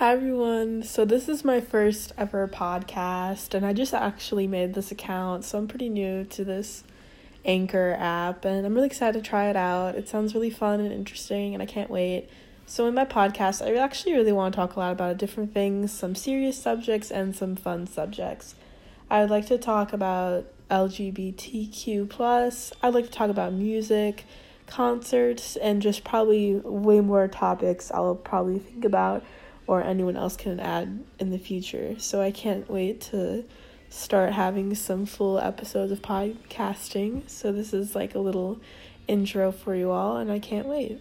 Hi everyone. So this is my first ever podcast and I just actually made this account, so I'm pretty new to this Anchor app and I'm really excited to try it out. It sounds really fun and interesting and I can't wait. So in my podcast, I actually really want to talk a lot about different things, some serious subjects and some fun subjects. I'd like to talk about LGBTQ+. I'd like to talk about music, concerts and just probably way more topics I'll probably think about or anyone else can add in the future. So I can't wait to start having some full episodes of podcasting. So this is like a little intro for you all, and I can't wait.